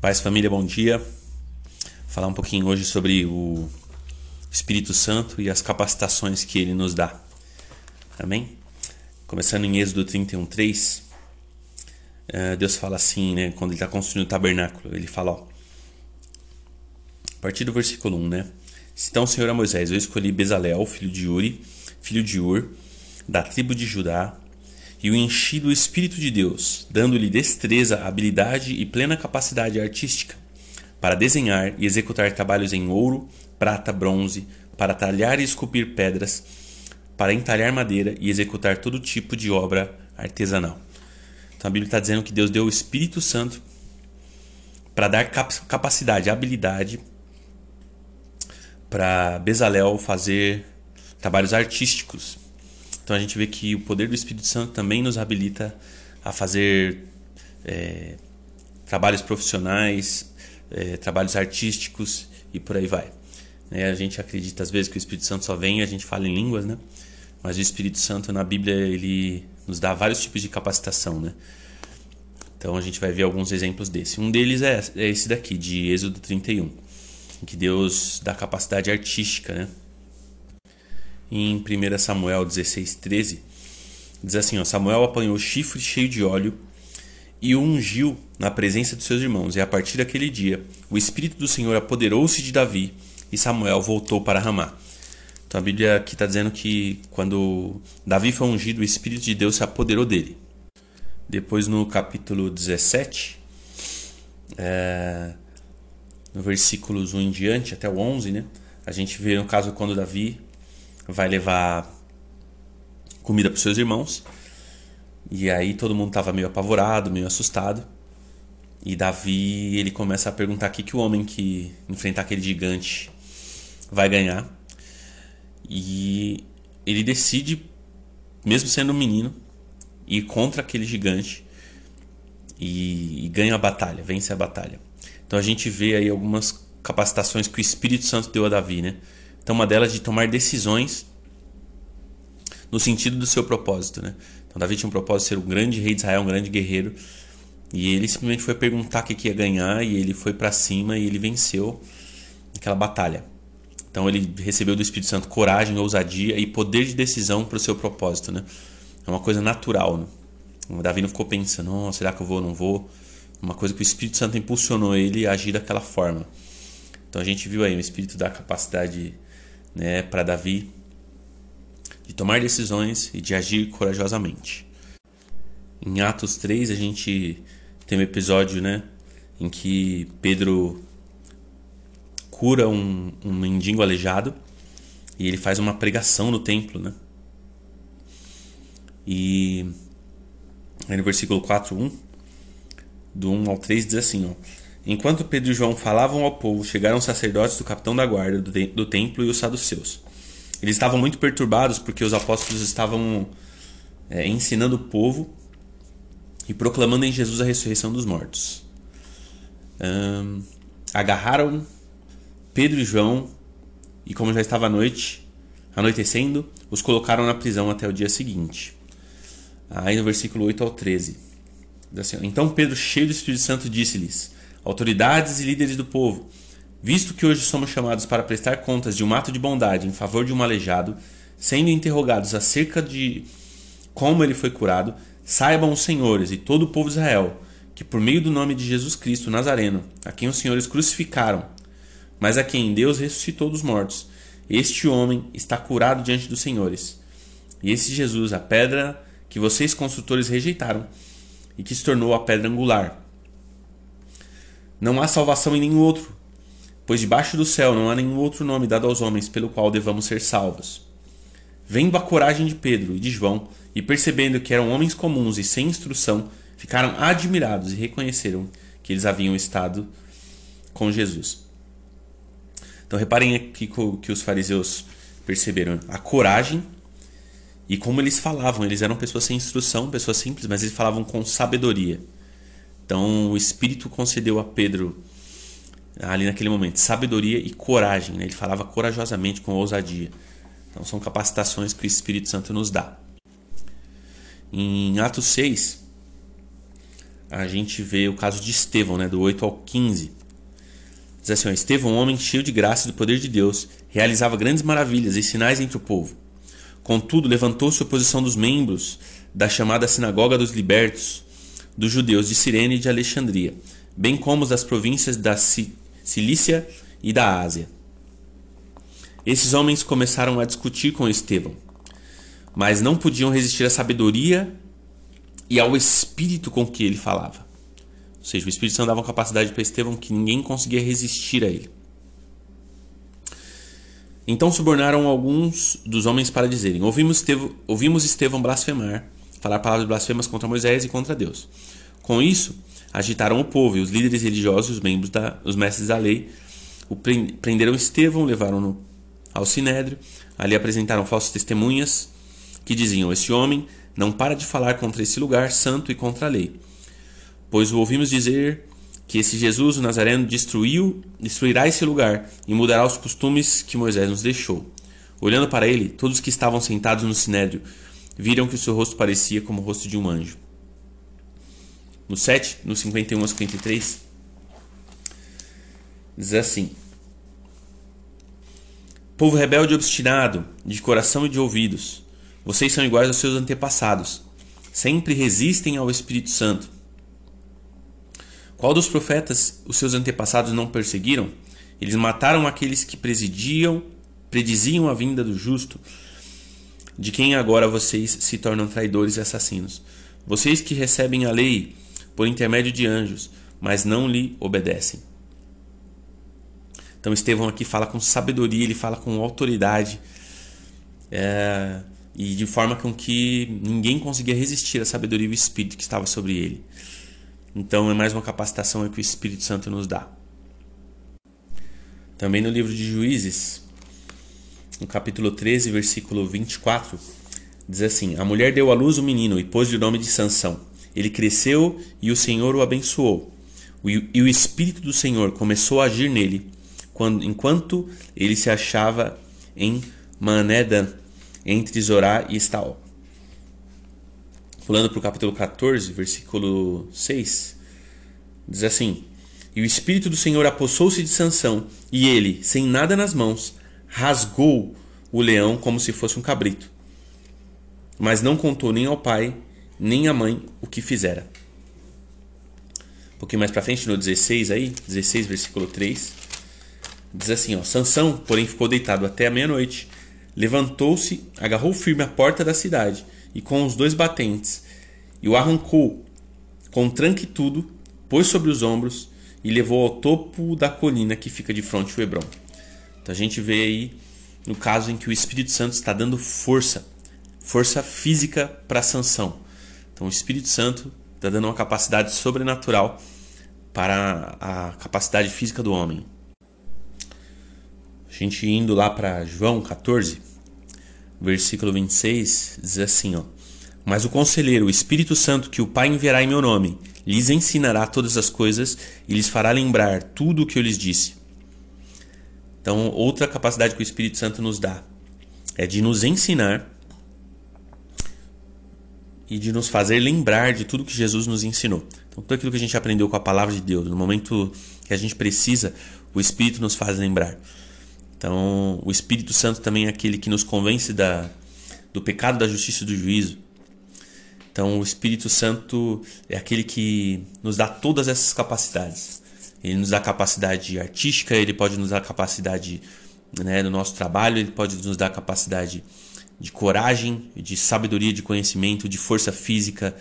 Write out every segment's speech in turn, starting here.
Paz, família, bom dia. Falar um pouquinho hoje sobre o Espírito Santo e as capacitações que ele nos dá. Amém? Começando em Êxodo 31, 3, eh, Deus fala assim, né? Quando ele está construindo o tabernáculo, ele fala, ó, a partir do versículo 1, né? Então, Senhor a Moisés, eu escolhi Bezalel, filho de Uri, filho de Ur, da tribo de Judá, e o enchi do Espírito de Deus, dando-lhe destreza, habilidade e plena capacidade artística para desenhar e executar trabalhos em ouro, prata, bronze, para talhar e esculpir pedras, para entalhar madeira e executar todo tipo de obra artesanal. Então a Bíblia está dizendo que Deus deu o Espírito Santo para dar capacidade, habilidade para Bezalel fazer trabalhos artísticos, então a gente vê que o poder do Espírito Santo também nos habilita a fazer é, trabalhos profissionais, é, trabalhos artísticos e por aí vai. É, a gente acredita às vezes que o Espírito Santo só vem e a gente fala em línguas, né? Mas o Espírito Santo na Bíblia ele nos dá vários tipos de capacitação, né? Então a gente vai ver alguns exemplos desse. Um deles é, é esse daqui, de Êxodo 31, em que Deus dá capacidade artística, né? Em 1 Samuel 16, 13, diz assim: ó, Samuel apanhou chifre cheio de óleo e o ungiu na presença dos seus irmãos. E a partir daquele dia, o Espírito do Senhor apoderou-se de Davi e Samuel voltou para Ramá. Então a Bíblia aqui está dizendo que quando Davi foi ungido, o Espírito de Deus se apoderou dele. Depois no capítulo 17, é, no versículos 1 em diante, até o 11, né, a gente vê no caso quando Davi vai levar comida para seus irmãos. E aí todo mundo estava meio apavorado, meio assustado. E Davi ele começa a perguntar o que, que o homem que enfrentar aquele gigante vai ganhar. E ele decide, mesmo sendo um menino, ir contra aquele gigante e, e ganha a batalha, vence a batalha. Então a gente vê aí algumas capacitações que o Espírito Santo deu a Davi, né? Então, uma delas de tomar decisões no sentido do seu propósito. Né? Então, Davi tinha um propósito de ser um grande rei de Israel, um grande guerreiro. E ele simplesmente foi perguntar o que, que ia ganhar e ele foi para cima e ele venceu aquela batalha. Então ele recebeu do Espírito Santo coragem, ousadia e poder de decisão para o seu propósito, né? É uma coisa natural, né? O Davi não ficou pensando, oh, será que eu vou ou não vou? Uma coisa que o Espírito Santo impulsionou ele a agir daquela forma. Então a gente viu aí o Espírito da capacidade né, para Davi de tomar decisões e de agir corajosamente. Em Atos 3 a gente tem um episódio né, em que Pedro cura um, um mendigo aleijado e ele faz uma pregação no templo. Né? E aí no versículo 4, 1, do 1 ao 3 diz assim: ó, Enquanto Pedro e João falavam ao povo, chegaram os sacerdotes do capitão da guarda do, do templo e os saduceus. Eles estavam muito perturbados porque os apóstolos estavam é, ensinando o povo e proclamando em Jesus a ressurreição dos mortos. Um, agarraram Pedro e João e, como já estava noite, anoitecendo, os colocaram na prisão até o dia seguinte. Aí no versículo 8 ao 13. Assim, então Pedro, cheio do Espírito Santo, disse-lhes: autoridades e líderes do povo, visto que hoje somos chamados para prestar contas de um ato de bondade em favor de um aleijado, sendo interrogados acerca de como ele foi curado, saibam os senhores e todo o povo de Israel que por meio do nome de Jesus Cristo Nazareno, a quem os senhores crucificaram, mas a quem Deus ressuscitou dos mortos, este homem está curado diante dos senhores. E esse Jesus, a pedra que vocês construtores rejeitaram e que se tornou a pedra angular, não há salvação em nenhum outro, pois debaixo do céu não há nenhum outro nome dado aos homens pelo qual devamos ser salvos. Vendo a coragem de Pedro e de João, e percebendo que eram homens comuns e sem instrução, ficaram admirados e reconheceram que eles haviam estado com Jesus. Então reparem aqui que os fariseus perceberam a coragem e como eles falavam. Eles eram pessoas sem instrução, pessoas simples, mas eles falavam com sabedoria. Então o Espírito concedeu a Pedro ali naquele momento sabedoria e coragem. Né? Ele falava corajosamente, com ousadia. Então são capacitações que o Espírito Santo nos dá. Em Atos 6, a gente vê o caso de Estevão, né, do 8 ao 15. Diz assim: Estevão, um homem cheio de graça e do poder de Deus, realizava grandes maravilhas e sinais entre o povo. Contudo, levantou-se a oposição dos membros da chamada Sinagoga dos Libertos, dos judeus de Cirene e de Alexandria, bem como os das províncias da Cilícia e da Ásia. Esses homens começaram a discutir com Estevão, mas não podiam resistir à sabedoria e ao espírito com que ele falava. Ou seja, o Espírito Santo dava uma capacidade para Estevão que ninguém conseguia resistir a ele. Então subornaram alguns dos homens para dizerem: Ouvimos Estevão, ouvimos Estevão blasfemar, falar palavras blasfemas contra Moisés e contra Deus. Com isso, agitaram o povo e os líderes religiosos os membros da, os mestres da lei o prenderam Estevão, levaram-no ao sinédrio. Ali apresentaram falsas testemunhas que diziam: Esse homem não para de falar contra esse lugar santo e contra a lei. Pois o ouvimos dizer que esse Jesus, o Nazareno, destruiu, destruirá esse lugar e mudará os costumes que Moisés nos deixou. Olhando para ele, todos que estavam sentados no sinédrio viram que o seu rosto parecia como o rosto de um anjo. No 7, no 51 a 53, diz assim: Povo rebelde e obstinado, de coração e de ouvidos, vocês são iguais aos seus antepassados. Sempre resistem ao Espírito Santo. Qual dos profetas os seus antepassados não perseguiram? Eles mataram aqueles que presidiam, prediziam a vinda do justo, de quem agora vocês se tornam traidores e assassinos. Vocês que recebem a lei por intermédio de anjos, mas não lhe obedecem. Então Estevão aqui fala com sabedoria, ele fala com autoridade. É, e de forma com que ninguém conseguia resistir à sabedoria e ao espírito que estava sobre ele. Então é mais uma capacitação que o Espírito Santo nos dá. Também no livro de Juízes, no capítulo 13, versículo 24, diz assim: A mulher deu à luz um menino e pôs-lhe o nome de Sansão. Ele cresceu e o Senhor o abençoou. E o Espírito do Senhor começou a agir nele, quando, enquanto ele se achava em Manedan, entre Zorá e Estaol. Pulando para o capítulo 14, versículo 6, diz assim: E o Espírito do Senhor apossou-se de Sansão, e ele, sem nada nas mãos, rasgou o leão como se fosse um cabrito. Mas não contou nem ao pai, nem à mãe o que fizera. Um pouquinho mais para frente, no 16 aí, 16, versículo 3, diz assim, ó, Sansão, porém, ficou deitado até a meia-noite, levantou-se, agarrou firme a porta da cidade e com os dois batentes e o arrancou com tranque tudo, pôs sobre os ombros e levou ao topo da colina que fica de frente ao Hebron. Então a gente vê aí no caso em que o Espírito Santo está dando força, força física para Sansão. Então o Espírito Santo está dando uma capacidade sobrenatural para a capacidade física do homem. A gente indo lá para João 14, versículo 26, diz assim, ó: Mas o conselheiro, o Espírito Santo que o Pai enviará em meu nome, lhes ensinará todas as coisas e lhes fará lembrar tudo o que eu lhes disse. Então, outra capacidade que o Espírito Santo nos dá é de nos ensinar e de nos fazer lembrar de tudo que Jesus nos ensinou. Então, tudo aquilo que a gente aprendeu com a palavra de Deus, no momento que a gente precisa, o Espírito nos faz lembrar. Então, o Espírito Santo também é aquele que nos convence da, do pecado, da justiça e do juízo. Então, o Espírito Santo é aquele que nos dá todas essas capacidades. Ele nos dá capacidade artística, ele pode nos dar capacidade né, no nosso trabalho, ele pode nos dar capacidade de coragem, de sabedoria, de conhecimento, de força física.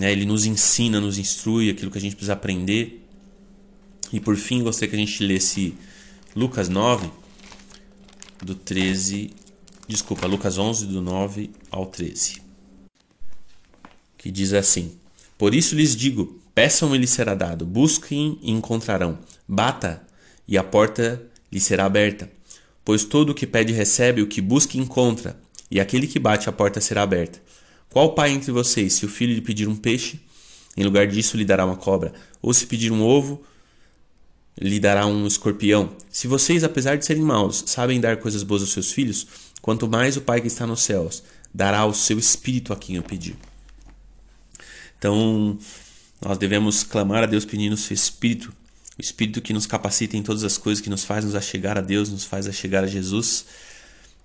Né, ele nos ensina, nos instrui aquilo que a gente precisa aprender. E por fim, gostaria que a gente lesse Lucas 9, do 13. Desculpa, Lucas 11, do 9 ao 13. Que diz assim: Por isso lhes digo: peçam e lhes será dado, busquem e encontrarão, bata e a porta lhe será aberta. Pois todo o que pede recebe, o que busca encontra, e aquele que bate a porta será aberta. Qual pai entre vocês, se o filho lhe pedir um peixe, em lugar disso lhe dará uma cobra? Ou se pedir um ovo, lhe dará um escorpião. Se vocês, apesar de serem maus, sabem dar coisas boas aos seus filhos, quanto mais o Pai que está nos céus dará o seu espírito a quem eu pedir. Então, Nós devemos clamar a Deus pedindo o seu Espírito, o Espírito que nos capacita em todas as coisas, que nos faz nos achegar a Deus, nos faz achegar a Jesus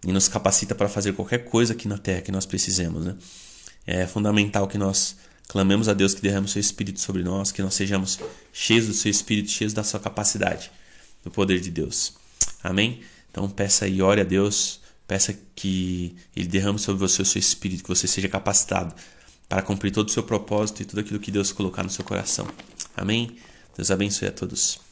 e nos capacita para fazer qualquer coisa aqui na terra que nós precisemos. Né? É fundamental que nós clamemos a Deus que derrame o seu Espírito sobre nós, que nós sejamos cheios do seu Espírito, cheios da sua capacidade, do poder de Deus. Amém? Então peça e ore a Deus, peça que Ele derrame sobre você o seu Espírito, que você seja capacitado para cumprir todo o seu propósito e tudo aquilo que Deus colocar no seu coração. Amém? Deus abençoe a todos.